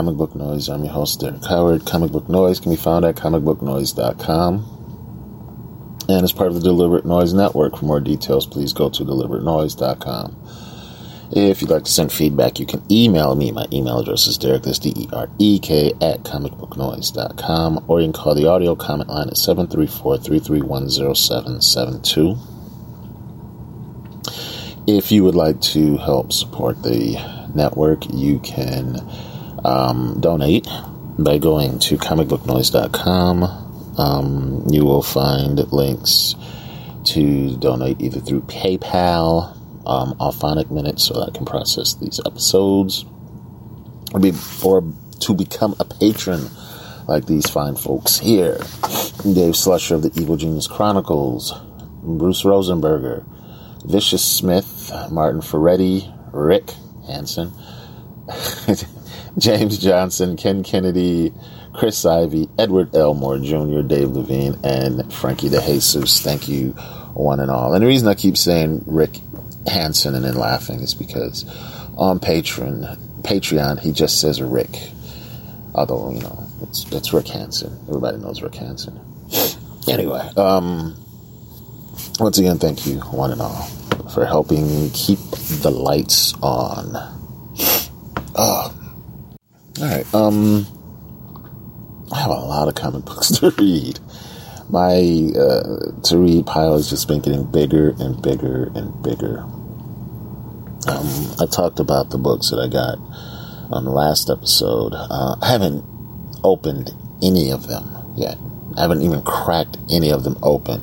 Comic Book Noise. I'm your host, Derek Howard. Comic Book Noise can be found at comicbooknoise.com and as part of the Deliberate Noise Network. For more details, please go to deliberatenoise.com. If you'd like to send feedback, you can email me. My email address is Derek, that's D-E-R-E-K, at comicbooknoise.com, or you can call the audio comment line at 734-331-0772. If you would like to help support the network, you can um, donate by going to comicbooknoise.com. Um, you will find links to donate either through PayPal, um, Auphonic Minutes, so I can process these episodes, or, be, or to become a patron like these fine folks here. Dave Slusher of the Evil Genius Chronicles, Bruce Rosenberger, Vicious Smith, Martin Ferretti, Rick Hansen, James Johnson, Ken Kennedy, Chris Ivy, Edward Elmore Jr., Dave Levine, and Frankie DeJesus. Thank you, one and all. And the reason I keep saying Rick Hansen and then laughing is because on Patreon, Patreon, he just says Rick. Although, you know, it's, it's Rick Hansen. Everybody knows Rick Hansen. Anyway, um, once again, thank you, one and all, for helping keep the lights on. Oh, all right. Um, I have a lot of comic books to read. My uh, to read pile has just been getting bigger and bigger and bigger. Um, I talked about the books that I got on the last episode. Uh, I haven't opened any of them yet. I haven't even cracked any of them open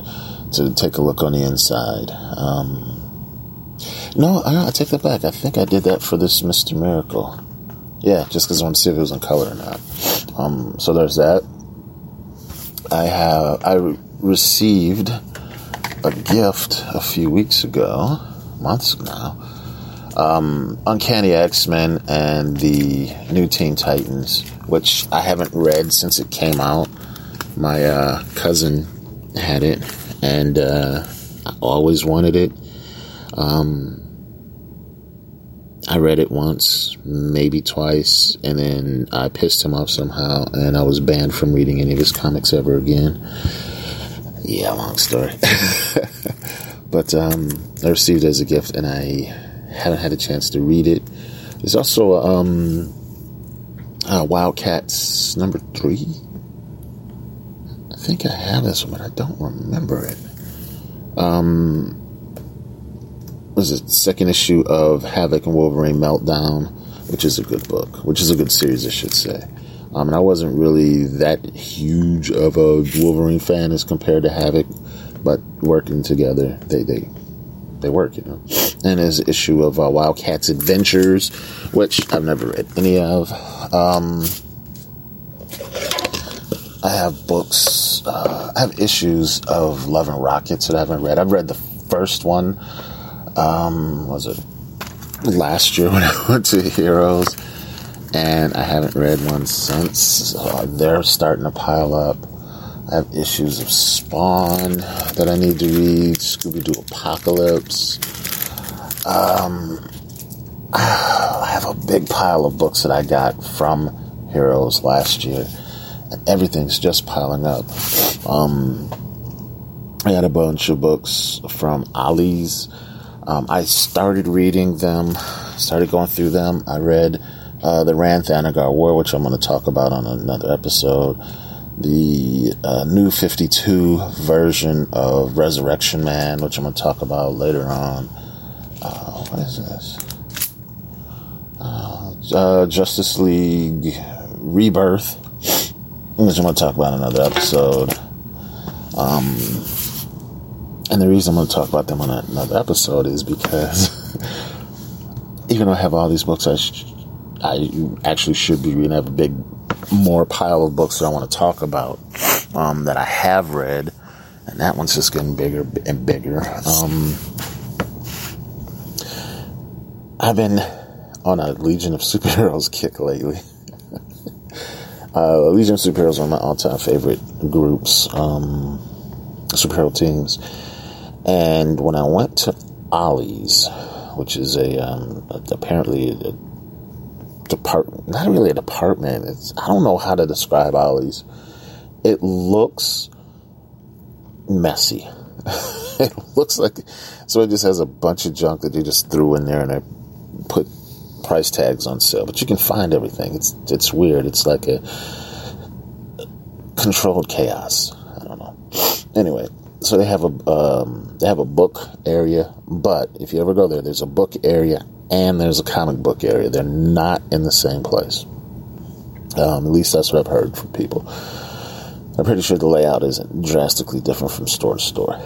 to take a look on the inside. Um, no, I, I, take that back. I think I did that for this Mr. Miracle. Yeah, just because I want to see if it was in color or not. Um, so there's that. I have I received a gift a few weeks ago, months now. Um, Uncanny X Men and the New Teen Titans, which I haven't read since it came out. My uh, cousin had it, and uh, I always wanted it. Um, I read it once, maybe twice, and then I pissed him off somehow, and I was banned from reading any of his comics ever again. Yeah, long story. but um, I received it as a gift, and I haven't had a chance to read it. There's also um, uh, Wildcats number three. I think I have this one, but I don't remember it. Um, was it second issue of Havoc and Wolverine Meltdown, which is a good book, which is a good series, I should say. Um, and I wasn't really that huge of a Wolverine fan as compared to Havoc, but working together, they they they work, you know. And there's issue of uh, Wildcats Adventures, which I've never read any of. Um, I have books, uh, I have issues of Love and Rockets that I haven't read. I've read the first one um, was it last year when I went to Heroes, and I haven't read one since. So they're starting to pile up. I have issues of Spawn that I need to read. Scooby Doo Apocalypse. Um, I have a big pile of books that I got from Heroes last year, and everything's just piling up. Um, I got a bunch of books from Ollie's um, I started reading them, started going through them. I read uh, the Rann Thanagar War, which I'm going to talk about on another episode. The uh, new 52 version of Resurrection Man, which I'm going to talk about later on. Uh, what is this? Uh, uh, Justice League Rebirth, which I'm going to talk about in another episode. Um, and the reason I'm going to talk about them on another episode is because even though I have all these books I sh- I actually should be reading. I have a big, more pile of books that I want to talk about um, that I have read, and that one's just getting bigger and bigger. Um, I've been on a Legion of Superheroes kick lately. uh, Legion of Superheroes are my all-time favorite groups, um, superhero teams. And when I went to Ollie's, which is a um, apparently a department, not really a department. It's I don't know how to describe Ollie's. It looks messy. it looks like so it just has a bunch of junk that they just threw in there and they put price tags on sale. But you can find everything. It's it's weird. It's like a controlled chaos. I don't know. Anyway, so they have a um, they have a book area, but if you ever go there, there's a book area and there's a comic book area. They're not in the same place. Um, at least that's what I've heard from people. I'm pretty sure the layout isn't drastically different from store to store.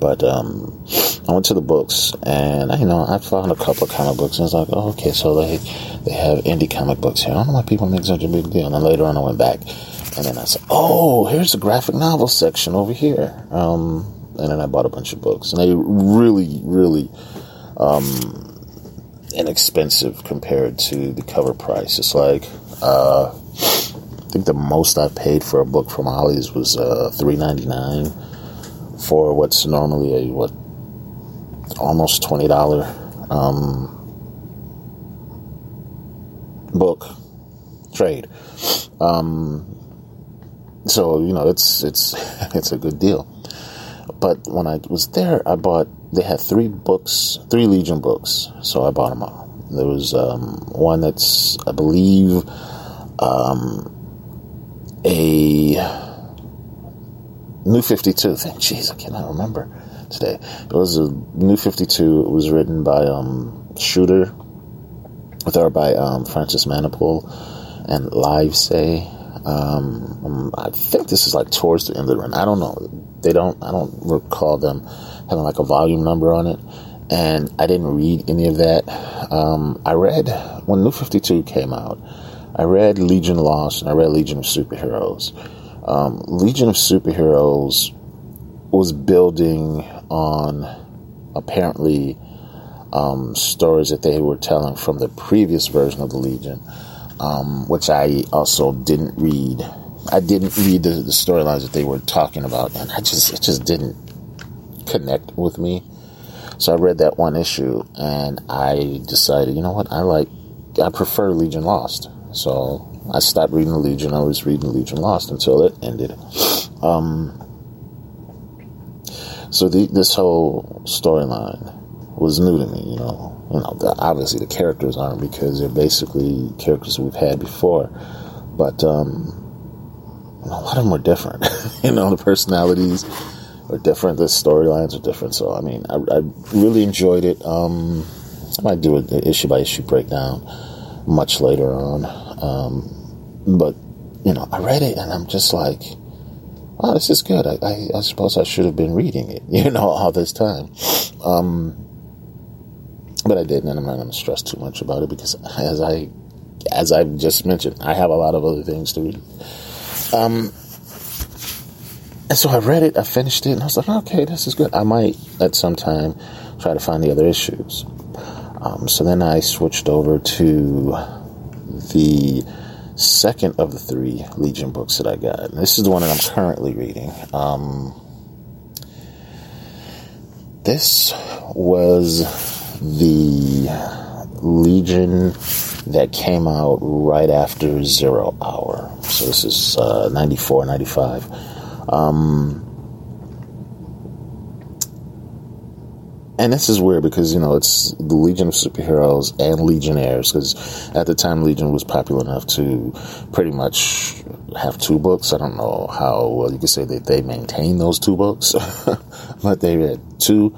But um, I went to the books, and you know I found a couple of comic books, and I was like, oh, okay, so they they have indie comic books here. I don't know why people make such a big deal. And then later on, I went back, and then I said, oh, here's the graphic novel section over here. Um, and then I bought a bunch of books, and they really, really um, inexpensive compared to the cover price. It's like uh, I think the most I paid for a book from Ollie's was uh, three ninety nine for what's normally a what almost twenty dollar um, book trade. Um, so you know it's it's it's a good deal. But when I was there, I bought they had three books, three Legion books, so I bought them all. There was um, one that's, I believe, um, a New 52. thing. Jeez, I cannot remember today. It was a New 52. It was written by um, Shooter, with art by um, Francis Manapul and Livesay. Um, um, I think this is like towards the end of the run. I don't know. They don't. I don't recall them having like a volume number on it. And I didn't read any of that. Um, I read when New 52 came out, I read Legion Lost and I read Legion of Superheroes. Um, Legion of Superheroes was building on apparently um, stories that they were telling from the previous version of the Legion, um, which I also didn't read. I didn't read the, the storylines that they were talking about, and I just it just didn't connect with me. So I read that one issue and I decided, you know what, I like, I prefer Legion Lost. So I stopped reading Legion. I was reading Legion Lost until it ended. Um, so the, this whole storyline was new to me. You know, you know, the, obviously the characters aren't because they're basically characters we've had before, but um, a lot of them were different. you know, the personalities are different. The storylines are different. So I mean, I, I really enjoyed it. Um, I might do an issue by issue breakdown much later on. Um, but you know, I read it and I'm just like, oh, this is good. I, I, I, suppose I should have been reading it, you know, all this time. Um, but I didn't, and I'm not going to stress too much about it because, as I, as I've just mentioned, I have a lot of other things to read. Um, and so I read it, I finished it, and I was like, okay, this is good. I might at some time try to find the other issues. Um, so then I switched over to the second of the three Legion books that I got. And this is the one that I'm currently reading. Um, this was the Legion that came out right after Zero Hour. So this is uh, 94, 95. Um, and this is weird because you know it's the Legion of Superheroes and Legionnaires because at the time Legion was popular enough to pretty much have two books. I don't know how well you could say that they maintain those two books, but they had two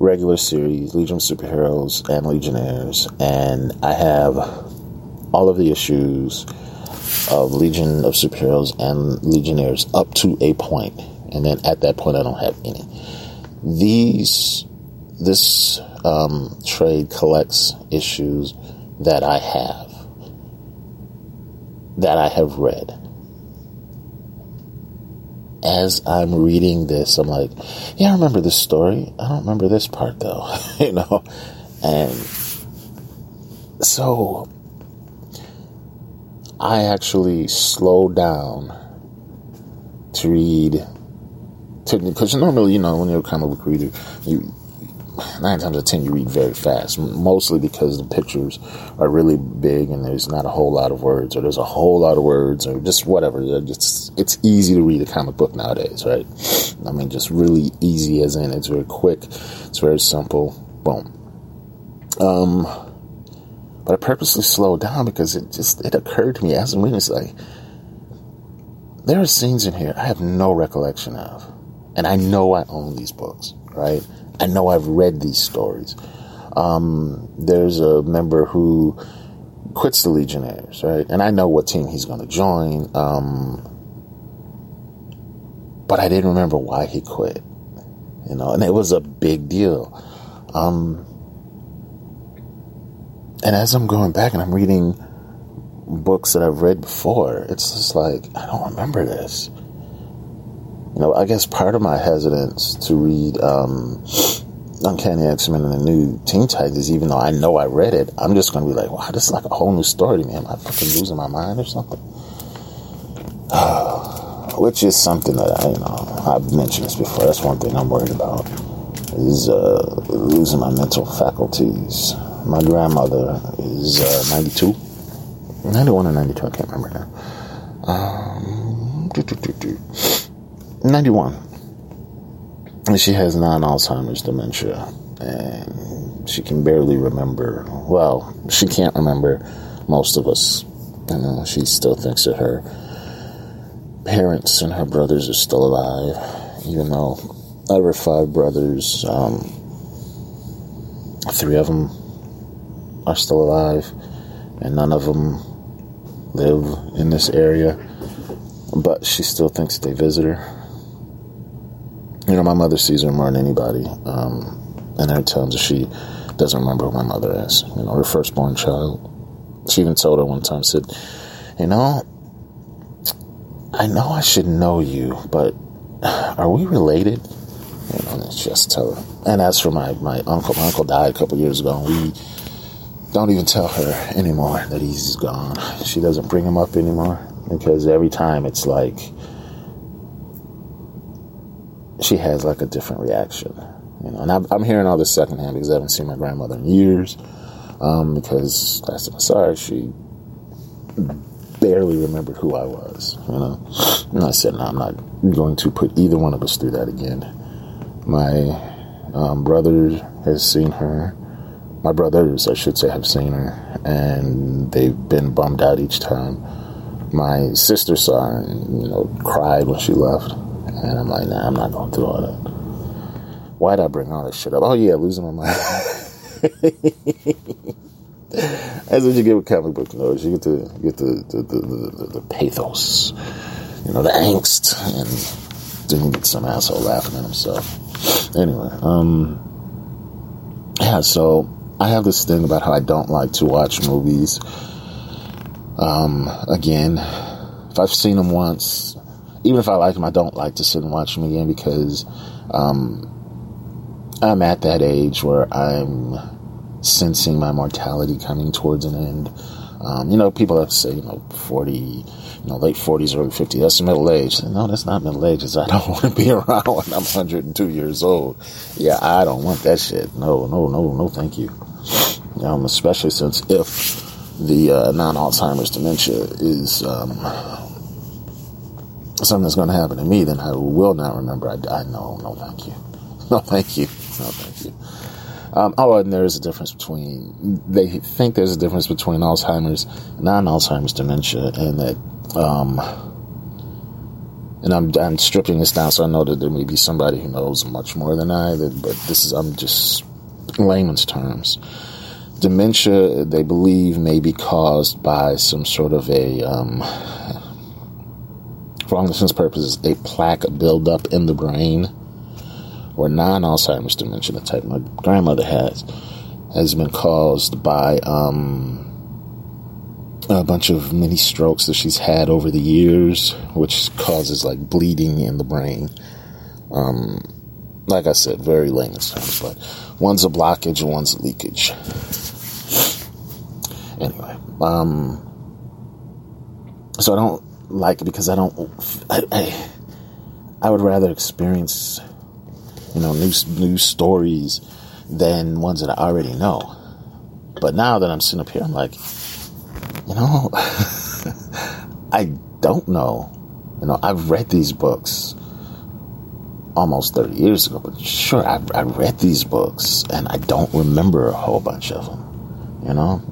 regular series, Legion of Superheroes and Legionnaires, and I have all of the issues of Legion of Superheroes and Legionnaires up to a point, and then at that point, I don't have any. These this um, trade collects issues that I have, that I have read. As I'm reading this, I'm like, yeah, I remember this story. I don't remember this part though, you know? And so I actually slowed down to read because normally, you know, when you're a comic book reader, you nine times out of ten you read very fast, mostly because the pictures are really big and there's not a whole lot of words, or there's a whole lot of words, or just whatever. It's it's easy to read a comic book nowadays, right? I mean, just really easy as in it's very quick, it's very simple, boom. Um, but I purposely slowed down because it just it occurred to me as I'm reading, it's like there are scenes in here I have no recollection of, and I know I own these books, right? I know I've read these stories. Um, there's a member who quits the Legionnaires, right? And I know what team he's going to join. Um, but I didn't remember why he quit, you know, and it was a big deal. Um, and as I'm going back and I'm reading books that I've read before, it's just like, I don't remember this you know, I guess part of my hesitance to read um, Uncanny X Men and the new Teen Titans, even though I know I read it, I'm just going to be like, wow, this is like a whole new story to me. Am I fucking losing my mind or something? Which is something that I, you know, I've mentioned this before. That's one thing I'm worried about is uh, losing my mental faculties. My grandmother is uh, 92, 91 or 92, I can't remember now. Um, 91. And she has non Alzheimer's dementia. And she can barely remember. Well, she can't remember most of us. You know, she still thinks that her parents and her brothers are still alive, even though of her five brothers, um, three of them are still alive, and none of them live in this area. But she still thinks they visit her you know, my mother sees her more than anybody. Um, and there are times she doesn't remember who my mother is. You know, her firstborn child. She even told her one time, said, you know, I know I should know you, but are we related? You know, and just tell her. And as for my, my uncle, my uncle died a couple years ago, and we don't even tell her anymore that he's gone. She doesn't bring him up anymore because every time it's like, she has like a different reaction. You know, and I'm, I'm hearing all this secondhand because I haven't seen my grandmother in years. Um, because last time I saw her, she barely remembered who I was. You know, and I said, no, I'm not going to put either one of us through that again. My um, brother has seen her. My brothers, I should say, have seen her, and they've been bummed out each time. My sister saw her and you know cried when she left. And I'm like, nah, I'm not going through all that. Why'd I bring all this shit up? Oh, yeah, losing my mind. That's what you get with comic book notes. You get to get the the, the, the, the pathos, you know, the angst, and then you get some asshole laughing at himself. Anyway, um, yeah, so I have this thing about how I don't like to watch movies. Um, again, if I've seen them once, even if I like them, I don't like to sit and watch them again because um, I'm at that age where I'm sensing my mortality coming towards an end. Um, you know, people to say, you know, 40, you know, late 40s, early 50s, that's middle age. No, that's not middle age. I don't want to be around when I'm 102 years old. Yeah, I don't want that shit. No, no, no, no, thank you. Um, especially since if the uh, non Alzheimer's dementia is um, something that's going to happen to me, then I will not remember. I, I know, no, thank you. No, thank you. No, thank you. Um, oh, and there is a difference between, they think there's a difference between Alzheimer's, non Alzheimer's dementia, and that, um, and I'm, I'm stripping this down so I know that there may be somebody who knows much more than I, That, but this is, I'm just layman's terms. Dementia, they believe, may be caused by some sort of a, um, for all intents purposes, a plaque buildup in the brain, or non-Alzheimer's dementia, the type my grandmother has, has been caused by um, a bunch of mini strokes that she's had over the years, which causes like bleeding in the brain. Um, like I said, very layman's terms, but one's a blockage and one's a leakage. Anyway, um, so I don't like because I don't, I, I, I would rather experience, you know, new, new stories than ones that I already know. But now that I'm sitting up here, I'm like, you know, I don't know. You know, I've read these books almost 30 years ago, but sure, I, I read these books and I don't remember a whole bunch of them. You know,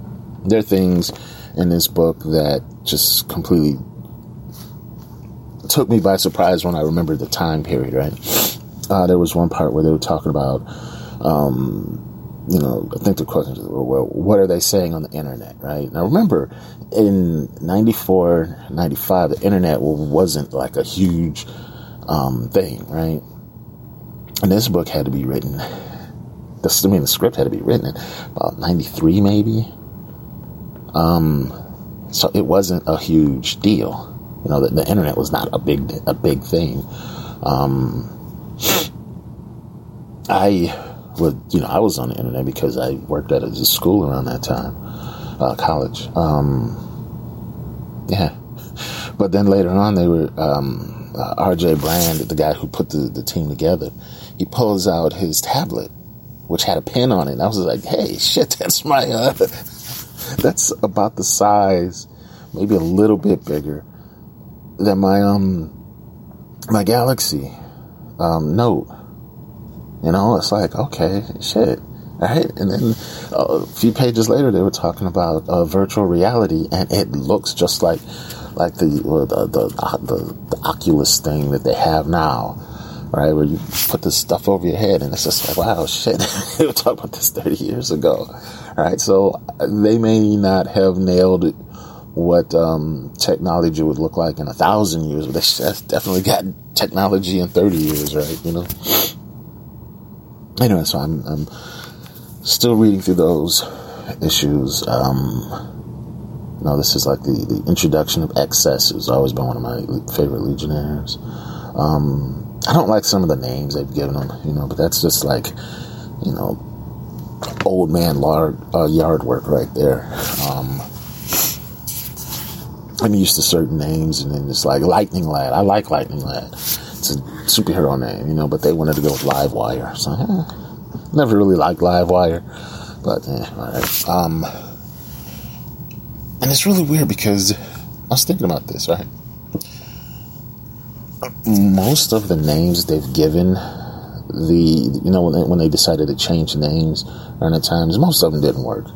there are things in this book that just completely took me by surprise when I remembered the time period, right? Uh, there was one part where they were talking about, um, you know, I think the question is, well, what are they saying on the internet, right? Now remember, in 94, 95, the internet wasn't like a huge um, thing, right? And this book had to be written. The, I mean, the script had to be written in about '93, maybe. Um, so it wasn't a huge deal. You know, the, the internet was not a big a big thing. Um, I would, you know, I was on the internet because I worked at a school around that time, uh, college. Um, yeah, but then later on, they were um, uh, R.J. Brande, the guy who put the, the team together he pulls out his tablet, which had a pen on it. And I was like, hey, shit, that's my, uh, that's about the size, maybe a little bit bigger than my, um, my Galaxy, um, Note. You know, it's like, okay, shit. Right. And then uh, a few pages later, they were talking about uh, virtual reality, and it looks just like like the, the, the, the, the Oculus thing that they have now right? Where you put this stuff over your head and it's just like, wow, shit, they were talking about this 30 years ago, right? So they may not have nailed it, what um, technology would look like in a thousand years, but they definitely got technology in 30 years, right? You know? Anyway, so I'm, I'm still reading through those issues. Um, no, this is like the, the introduction of XS, who's always been one of my favorite Legionnaires. Um, I don't like some of the names they've given them, you know, but that's just like, you know, old man yard, uh, yard work right there. Um, I'm used to certain names, and then it's like Lightning Lad. I like Lightning Lad. It's a superhero name, you know, but they wanted to go with Livewire. So, eh, never really liked Livewire, but eh, all right. Um, and it's really weird because I was thinking about this, right? most of the names they've given the you know when they, when they decided to change names during the times most of them didn't work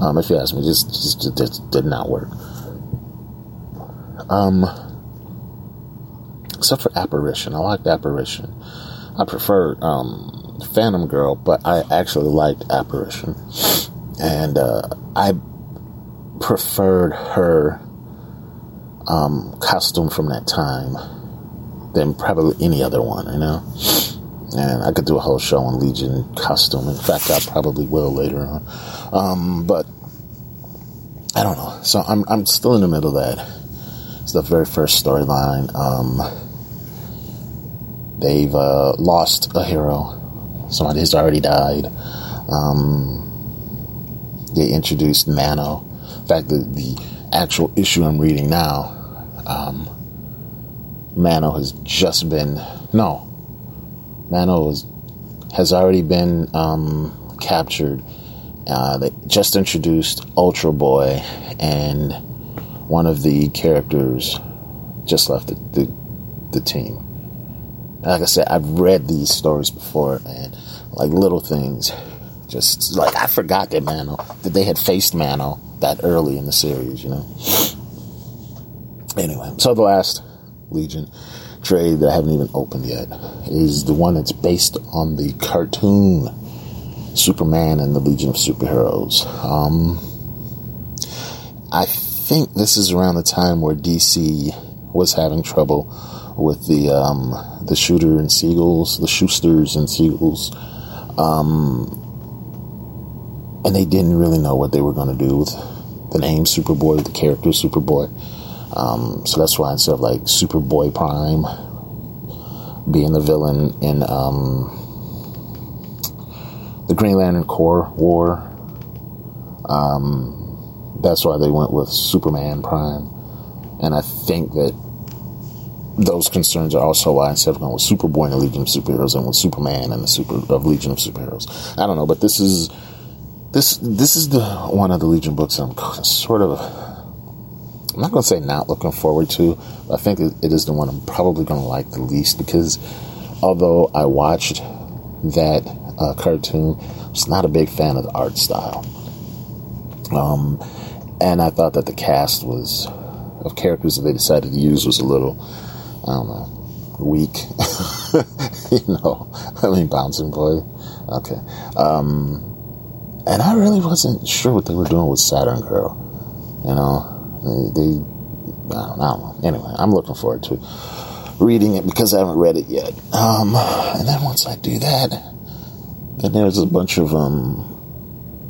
um, if you ask me just, just, just did not work um except for apparition i liked apparition i prefer um phantom girl but i actually liked apparition and uh, i preferred her um, costume from that time than probably any other one, you know? And I could do a whole show on Legion costume. In fact, I probably will later on. Um, but I don't know. So I'm, I'm still in the middle of that. It's the very first storyline. Um, they've uh, lost a hero. Somebody has already died. Um, they introduced Mano. In fact, the, the actual issue I'm reading now, um, Mano has just been no. Mano has, has already been um, captured. Uh, they just introduced Ultra Boy, and one of the characters just left the, the, the team. Like I said, I've read these stories before, and like little things, just like I forgot that Mano that they had faced Mano that early in the series, you know. Anyway, so the last Legion trade that I haven't even opened yet is the one that's based on the cartoon Superman and the Legion of Superheroes. Um, I think this is around the time where DC was having trouble with the um, the shooter and Siegels, the Shusters and Siegels, um, and they didn't really know what they were going to do with the name Superboy, the character Superboy. Um, so that's why instead of like Superboy Prime being the villain in um, the Green Lantern Corps War, um, that's why they went with Superman Prime. And I think that those concerns are also why instead of going with Superboy and the Legion of Superheroes and with Superman and the Super of Legion of Superheroes. I don't know, but this is this this is the one of the Legion books I'm sort of I'm not going to say not looking forward to. I think it is the one I'm probably going to like the least because although I watched that uh, cartoon, I was not a big fan of the art style. Um, and I thought that the cast was of characters that they decided to use was a little I don't know, weak. you know, I mean, bouncing boy. Okay. Um, and I really wasn't sure what they were doing with Saturn Girl. You know, they, they I, don't, I don't know. Anyway, I'm looking forward to reading it because I haven't read it yet. Um, and then once I do that, then there's a bunch of um.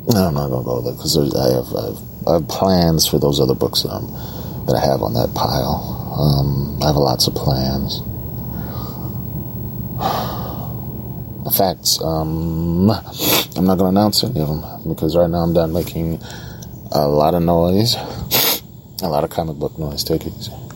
I'm not gonna go there because I have, I have I have plans for those other books um, that I have on that pile. Um, I have lots of plans. In fact, um, I'm not going to announce any of them because right now I'm done making a lot of noise, a lot of comic book noise. Take it easy.